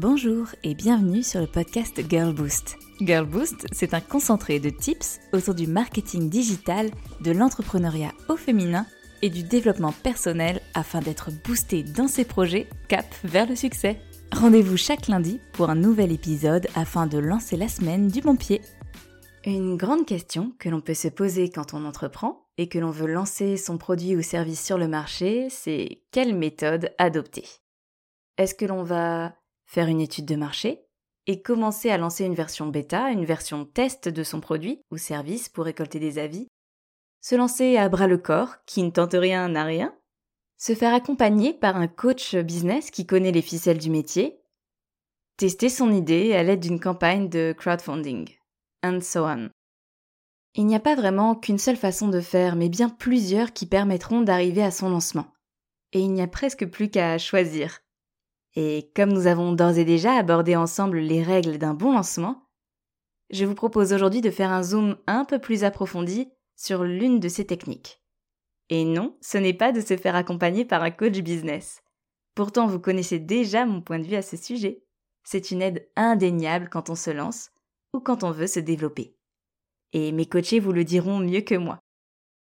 Bonjour et bienvenue sur le podcast Girl Boost. Girl Boost, c'est un concentré de tips autour du marketing digital, de l'entrepreneuriat au féminin et du développement personnel afin d'être boosté dans ses projets cap vers le succès. Rendez-vous chaque lundi pour un nouvel épisode afin de lancer la semaine du bon pied. Une grande question que l'on peut se poser quand on entreprend et que l'on veut lancer son produit ou service sur le marché, c'est quelle méthode adopter? Est-ce que l'on va faire une étude de marché et commencer à lancer une version bêta, une version test de son produit ou service pour récolter des avis, se lancer à bras le corps, qui ne tente rien n'a rien, se faire accompagner par un coach business qui connaît les ficelles du métier, tester son idée à l'aide d'une campagne de crowdfunding, and so on. Il n'y a pas vraiment qu'une seule façon de faire, mais bien plusieurs qui permettront d'arriver à son lancement. Et il n'y a presque plus qu'à choisir. Et comme nous avons d'ores et déjà abordé ensemble les règles d'un bon lancement, je vous propose aujourd'hui de faire un zoom un peu plus approfondi sur l'une de ces techniques. Et non, ce n'est pas de se faire accompagner par un coach business. Pourtant, vous connaissez déjà mon point de vue à ce sujet. C'est une aide indéniable quand on se lance ou quand on veut se développer. Et mes coachés vous le diront mieux que moi.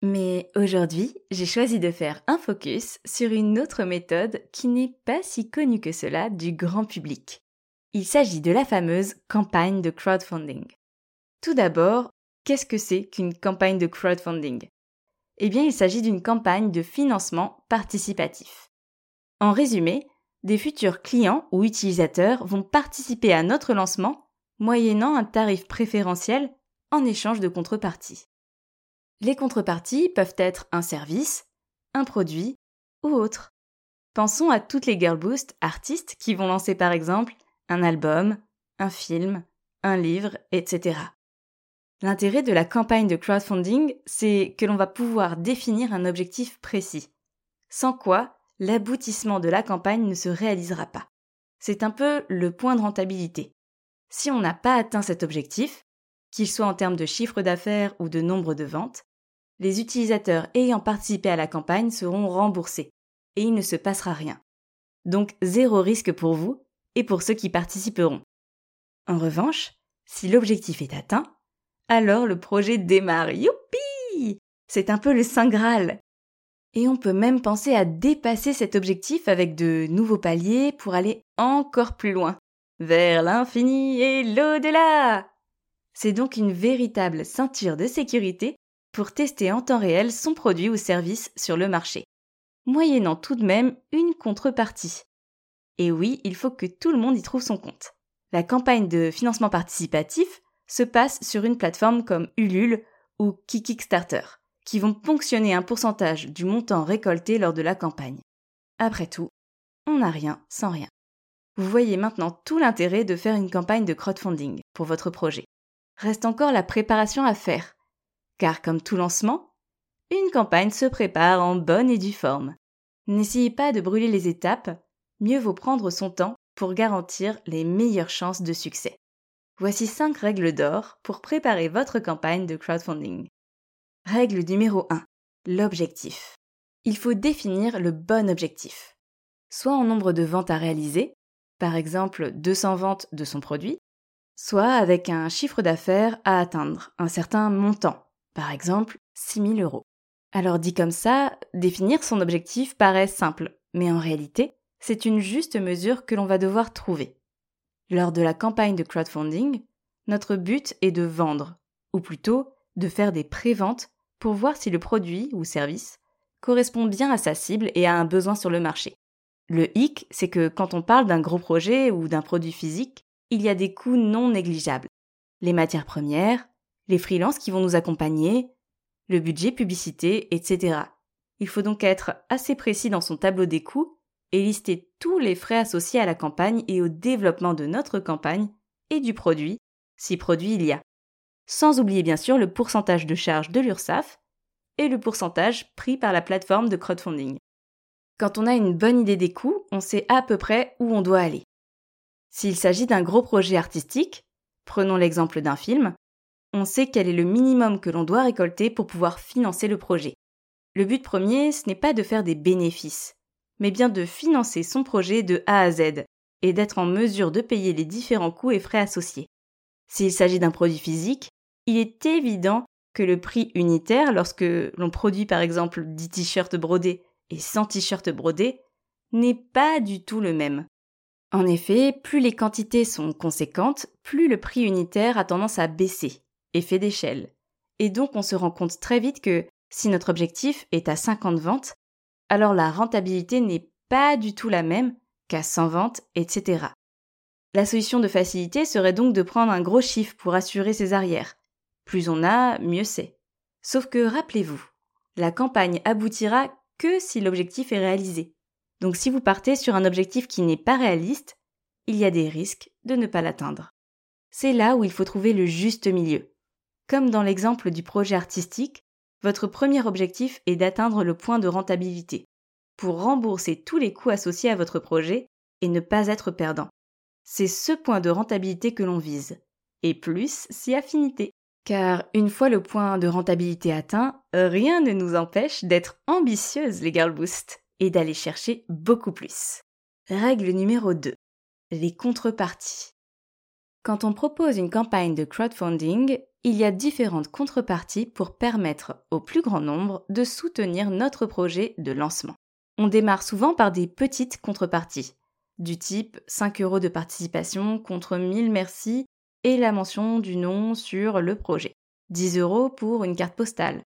Mais aujourd'hui, j'ai choisi de faire un focus sur une autre méthode qui n'est pas si connue que cela du grand public. Il s'agit de la fameuse campagne de crowdfunding. Tout d'abord, qu'est-ce que c'est qu'une campagne de crowdfunding? Eh bien, il s'agit d'une campagne de financement participatif. En résumé, des futurs clients ou utilisateurs vont participer à notre lancement moyennant un tarif préférentiel en échange de contrepartie. Les contreparties peuvent être un service, un produit ou autre. Pensons à toutes les Girl Boost artistes qui vont lancer par exemple un album, un film, un livre, etc. L'intérêt de la campagne de crowdfunding, c'est que l'on va pouvoir définir un objectif précis, sans quoi l'aboutissement de la campagne ne se réalisera pas. C'est un peu le point de rentabilité. Si on n'a pas atteint cet objectif, qu'il soit en termes de chiffre d'affaires ou de nombre de ventes, les utilisateurs ayant participé à la campagne seront remboursés et il ne se passera rien. Donc zéro risque pour vous et pour ceux qui participeront. En revanche, si l'objectif est atteint, alors le projet démarre. Youpi C'est un peu le Saint Graal. Et on peut même penser à dépasser cet objectif avec de nouveaux paliers pour aller encore plus loin, vers l'infini et l'au-delà. C'est donc une véritable ceinture de sécurité pour tester en temps réel son produit ou service sur le marché, moyennant tout de même une contrepartie. Et oui, il faut que tout le monde y trouve son compte. La campagne de financement participatif se passe sur une plateforme comme Ulule ou Kickstarter, qui vont ponctionner un pourcentage du montant récolté lors de la campagne. Après tout, on n'a rien sans rien. Vous voyez maintenant tout l'intérêt de faire une campagne de crowdfunding pour votre projet. Reste encore la préparation à faire, car comme tout lancement, une campagne se prépare en bonne et due forme. N'essayez pas de brûler les étapes, mieux vaut prendre son temps pour garantir les meilleures chances de succès. Voici 5 règles d'or pour préparer votre campagne de crowdfunding. Règle numéro 1. L'objectif. Il faut définir le bon objectif. Soit en nombre de ventes à réaliser, par exemple 200 ventes de son produit, soit avec un chiffre d'affaires à atteindre, un certain montant, par exemple 6 000 euros. Alors dit comme ça, définir son objectif paraît simple, mais en réalité, c'est une juste mesure que l'on va devoir trouver. Lors de la campagne de crowdfunding, notre but est de vendre, ou plutôt de faire des préventes pour voir si le produit ou service correspond bien à sa cible et à un besoin sur le marché. Le hic, c'est que quand on parle d'un gros projet ou d'un produit physique, il y a des coûts non négligeables. Les matières premières, les freelances qui vont nous accompagner, le budget publicité, etc. Il faut donc être assez précis dans son tableau des coûts et lister tous les frais associés à la campagne et au développement de notre campagne et du produit, si produit il y a. Sans oublier bien sûr le pourcentage de charge de l'URSSAF et le pourcentage pris par la plateforme de crowdfunding. Quand on a une bonne idée des coûts, on sait à peu près où on doit aller. S'il s'agit d'un gros projet artistique, prenons l'exemple d'un film, on sait quel est le minimum que l'on doit récolter pour pouvoir financer le projet. Le but premier, ce n'est pas de faire des bénéfices, mais bien de financer son projet de A à Z et d'être en mesure de payer les différents coûts et frais associés. S'il s'agit d'un produit physique, il est évident que le prix unitaire, lorsque l'on produit par exemple 10 t-shirts brodés et 100 t-shirts brodés, n'est pas du tout le même. En effet, plus les quantités sont conséquentes, plus le prix unitaire a tendance à baisser, effet d'échelle. Et donc on se rend compte très vite que si notre objectif est à 50 ventes, alors la rentabilité n'est pas du tout la même qu'à 100 ventes, etc. La solution de facilité serait donc de prendre un gros chiffre pour assurer ses arrières. Plus on a, mieux c'est. Sauf que rappelez-vous, la campagne aboutira que si l'objectif est réalisé. Donc si vous partez sur un objectif qui n'est pas réaliste, il y a des risques de ne pas l'atteindre. C'est là où il faut trouver le juste milieu. Comme dans l'exemple du projet artistique, votre premier objectif est d'atteindre le point de rentabilité, pour rembourser tous les coûts associés à votre projet et ne pas être perdant. C'est ce point de rentabilité que l'on vise, et plus si affinité. Car une fois le point de rentabilité atteint, rien ne nous empêche d'être ambitieuses les Girl Boost et d'aller chercher beaucoup plus. Règle numéro 2. Les contreparties. Quand on propose une campagne de crowdfunding, il y a différentes contreparties pour permettre au plus grand nombre de soutenir notre projet de lancement. On démarre souvent par des petites contreparties, du type 5 euros de participation contre 1000 merci et la mention du nom sur le projet. 10 euros pour une carte postale.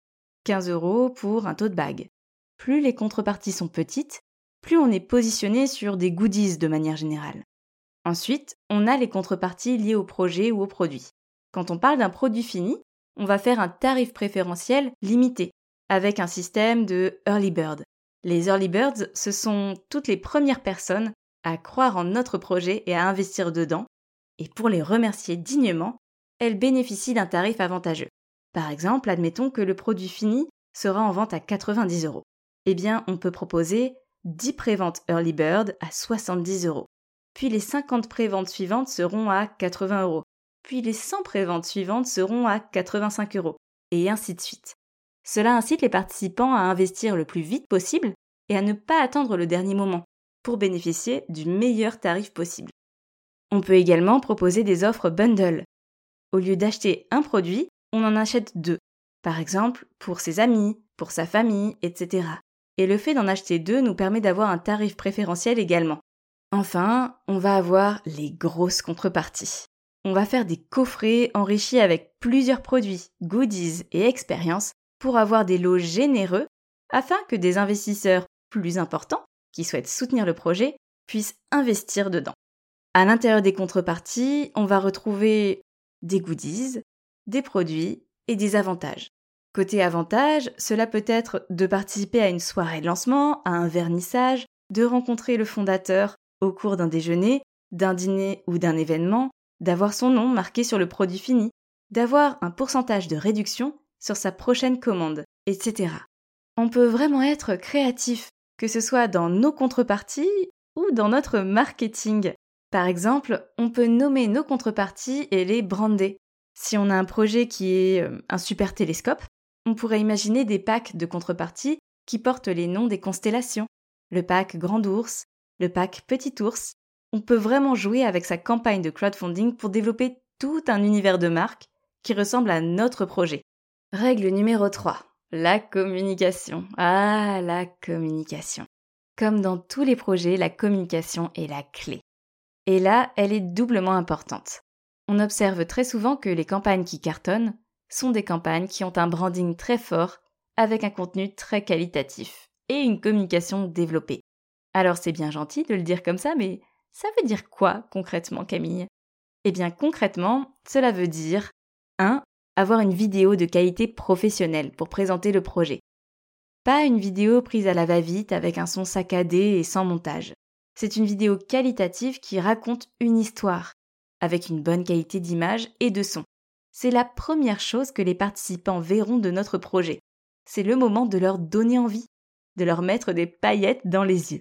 15 euros pour un tote bag. Plus les contreparties sont petites, plus on est positionné sur des goodies de manière générale. Ensuite, on a les contreparties liées au projet ou au produit. Quand on parle d'un produit fini, on va faire un tarif préférentiel limité, avec un système de early bird. Les early birds, ce sont toutes les premières personnes à croire en notre projet et à investir dedans, et pour les remercier dignement, elles bénéficient d'un tarif avantageux. Par exemple, admettons que le produit fini sera en vente à 90 euros. Eh bien, on peut proposer 10 préventes Early Bird à 70 euros. Puis les 50 préventes suivantes seront à 80 euros puis les 100 préventes suivantes seront à 85 euros, et ainsi de suite. Cela incite les participants à investir le plus vite possible et à ne pas attendre le dernier moment pour bénéficier du meilleur tarif possible. On peut également proposer des offres bundle. Au lieu d'acheter un produit, on en achète deux, par exemple pour ses amis, pour sa famille, etc. Et le fait d'en acheter deux nous permet d'avoir un tarif préférentiel également. Enfin, on va avoir les grosses contreparties on va faire des coffrets enrichis avec plusieurs produits, goodies et expériences pour avoir des lots généreux afin que des investisseurs plus importants qui souhaitent soutenir le projet puissent investir dedans. À l'intérieur des contreparties, on va retrouver des goodies, des produits et des avantages. Côté avantages, cela peut être de participer à une soirée de lancement, à un vernissage, de rencontrer le fondateur au cours d'un déjeuner, d'un dîner ou d'un événement, d'avoir son nom marqué sur le produit fini, d'avoir un pourcentage de réduction sur sa prochaine commande, etc. On peut vraiment être créatif, que ce soit dans nos contreparties ou dans notre marketing. Par exemple, on peut nommer nos contreparties et les brander. Si on a un projet qui est euh, un super télescope, on pourrait imaginer des packs de contreparties qui portent les noms des constellations. Le pack Grand Ours, le pack Petit Ours, on peut vraiment jouer avec sa campagne de crowdfunding pour développer tout un univers de marque qui ressemble à notre projet. Règle numéro 3. La communication. Ah, la communication. Comme dans tous les projets, la communication est la clé. Et là, elle est doublement importante. On observe très souvent que les campagnes qui cartonnent sont des campagnes qui ont un branding très fort, avec un contenu très qualitatif et une communication développée. Alors c'est bien gentil de le dire comme ça, mais ça veut dire quoi concrètement, Camille? Eh bien, concrètement, cela veut dire 1. Avoir une vidéo de qualité professionnelle pour présenter le projet. Pas une vidéo prise à la va-vite avec un son saccadé et sans montage. C'est une vidéo qualitative qui raconte une histoire, avec une bonne qualité d'image et de son. C'est la première chose que les participants verront de notre projet. C'est le moment de leur donner envie, de leur mettre des paillettes dans les yeux.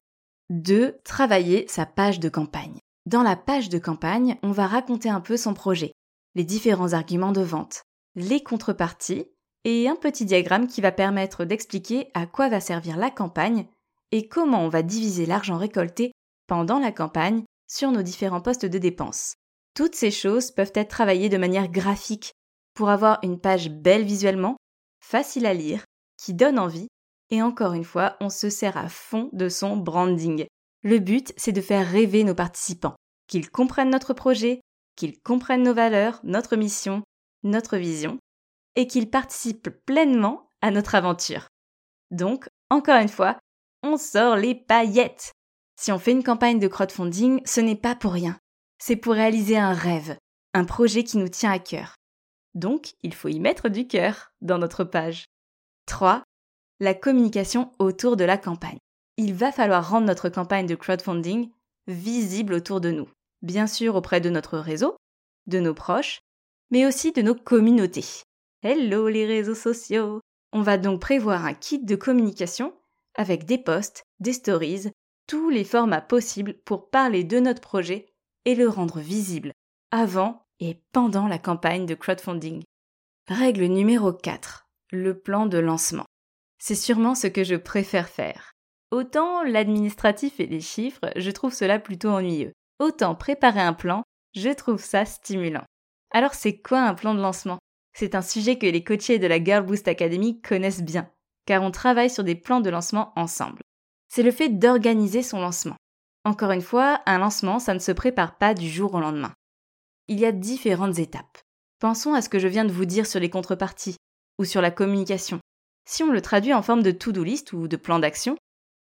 2. Travailler sa page de campagne. Dans la page de campagne, on va raconter un peu son projet, les différents arguments de vente, les contreparties et un petit diagramme qui va permettre d'expliquer à quoi va servir la campagne et comment on va diviser l'argent récolté pendant la campagne sur nos différents postes de dépenses. Toutes ces choses peuvent être travaillées de manière graphique pour avoir une page belle visuellement, facile à lire, qui donne envie, et encore une fois, on se sert à fond de son branding. Le but, c'est de faire rêver nos participants, qu'ils comprennent notre projet, qu'ils comprennent nos valeurs, notre mission, notre vision, et qu'ils participent pleinement à notre aventure. Donc, encore une fois, on sort les paillettes. Si on fait une campagne de crowdfunding, ce n'est pas pour rien. C'est pour réaliser un rêve, un projet qui nous tient à cœur. Donc, il faut y mettre du cœur dans notre page. 3. La communication autour de la campagne. Il va falloir rendre notre campagne de crowdfunding visible autour de nous. Bien sûr auprès de notre réseau, de nos proches, mais aussi de nos communautés. Hello les réseaux sociaux On va donc prévoir un kit de communication avec des posts, des stories, tous les formats possibles pour parler de notre projet et le rendre visible avant et pendant la campagne de crowdfunding. Règle numéro 4. Le plan de lancement. C'est sûrement ce que je préfère faire. Autant l'administratif et les chiffres, je trouve cela plutôt ennuyeux. Autant préparer un plan, je trouve ça stimulant. Alors c'est quoi un plan de lancement? C'est un sujet que les coachés de la Girl Boost Academy connaissent bien, car on travaille sur des plans de lancement ensemble. C'est le fait d'organiser son lancement. Encore une fois, un lancement, ça ne se prépare pas du jour au lendemain. Il y a différentes étapes. Pensons à ce que je viens de vous dire sur les contreparties ou sur la communication. Si on le traduit en forme de to-do list ou de plan d'action,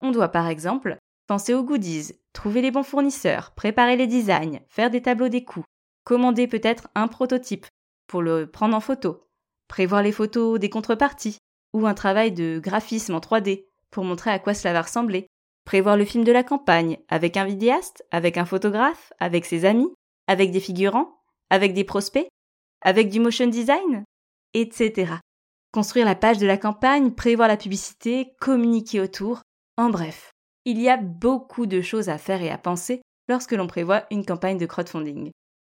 on doit par exemple penser aux goodies, trouver les bons fournisseurs, préparer les designs, faire des tableaux des coûts, commander peut-être un prototype pour le prendre en photo, prévoir les photos des contreparties, ou un travail de graphisme en 3D pour montrer à quoi cela va ressembler, prévoir le film de la campagne avec un vidéaste, avec un photographe, avec ses amis, avec des figurants, avec des prospects, avec du motion design, etc. Construire la page de la campagne, prévoir la publicité, communiquer autour, en bref. Il y a beaucoup de choses à faire et à penser lorsque l'on prévoit une campagne de crowdfunding.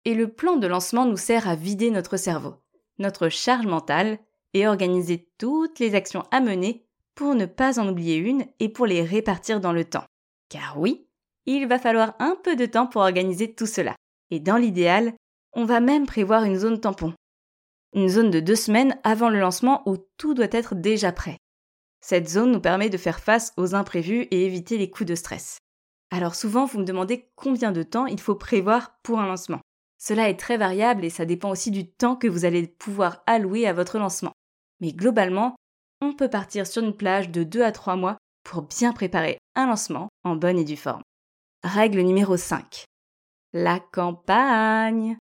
Et le plan de lancement nous sert à vider notre cerveau, notre charge mentale, et organiser toutes les actions à mener pour ne pas en oublier une et pour les répartir dans le temps. Car oui, il va falloir un peu de temps pour organiser tout cela. Et dans l'idéal, on va même prévoir une zone tampon. Une zone de deux semaines avant le lancement où tout doit être déjà prêt. Cette zone nous permet de faire face aux imprévus et éviter les coups de stress. Alors souvent, vous me demandez combien de temps il faut prévoir pour un lancement. Cela est très variable et ça dépend aussi du temps que vous allez pouvoir allouer à votre lancement. Mais globalement, on peut partir sur une plage de 2 à 3 mois pour bien préparer un lancement en bonne et due forme. Règle numéro 5. La campagne.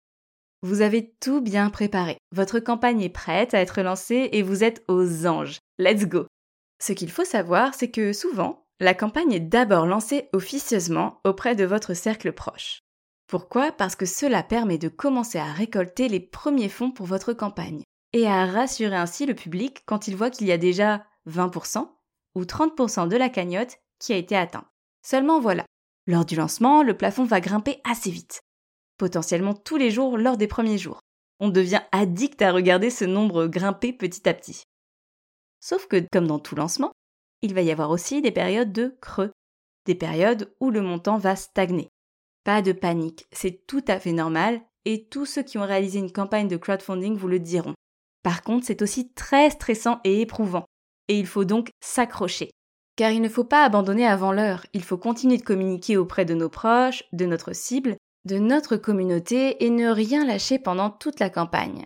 Vous avez tout bien préparé. Votre campagne est prête à être lancée et vous êtes aux anges. Let's go. Ce qu'il faut savoir, c'est que souvent, la campagne est d'abord lancée officieusement auprès de votre cercle proche. Pourquoi? Parce que cela permet de commencer à récolter les premiers fonds pour votre campagne et à rassurer ainsi le public quand il voit qu'il y a déjà 20% ou 30% de la cagnotte qui a été atteint. Seulement voilà, lors du lancement, le plafond va grimper assez vite, potentiellement tous les jours lors des premiers jours. On devient addict à regarder ce nombre grimper petit à petit. Sauf que, comme dans tout lancement, il va y avoir aussi des périodes de creux, des périodes où le montant va stagner. Pas de panique, c'est tout à fait normal et tous ceux qui ont réalisé une campagne de crowdfunding vous le diront. Par contre, c'est aussi très stressant et éprouvant, et il faut donc s'accrocher. Car il ne faut pas abandonner avant l'heure, il faut continuer de communiquer auprès de nos proches, de notre cible, de notre communauté et ne rien lâcher pendant toute la campagne.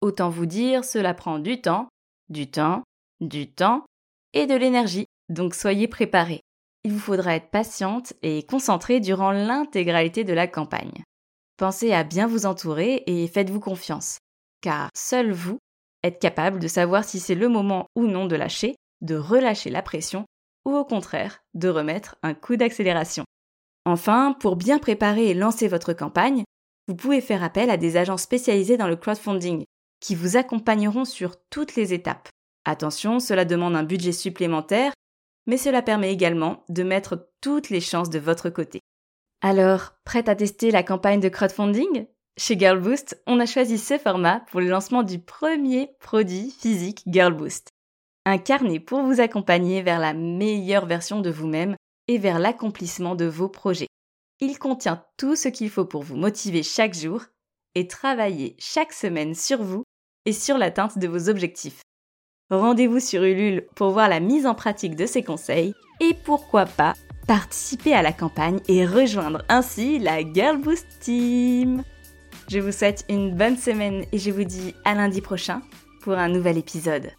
Autant vous dire, cela prend du temps, du temps, du temps et de l'énergie, donc soyez préparés il vous faudra être patiente et concentrée durant l'intégralité de la campagne. Pensez à bien vous entourer et faites-vous confiance, car seul vous êtes capable de savoir si c'est le moment ou non de lâcher, de relâcher la pression, ou au contraire de remettre un coup d'accélération. Enfin, pour bien préparer et lancer votre campagne, vous pouvez faire appel à des agents spécialisés dans le crowdfunding, qui vous accompagneront sur toutes les étapes. Attention, cela demande un budget supplémentaire mais cela permet également de mettre toutes les chances de votre côté. Alors, prête à tester la campagne de crowdfunding? Chez GirlBoost, on a choisi ce format pour le lancement du premier produit physique GirlBoost. Un carnet pour vous accompagner vers la meilleure version de vous-même et vers l'accomplissement de vos projets. Il contient tout ce qu'il faut pour vous motiver chaque jour et travailler chaque semaine sur vous et sur l'atteinte de vos objectifs. Rendez-vous sur Ulule pour voir la mise en pratique de ces conseils et pourquoi pas participer à la campagne et rejoindre ainsi la Girl Boost Team. Je vous souhaite une bonne semaine et je vous dis à lundi prochain pour un nouvel épisode.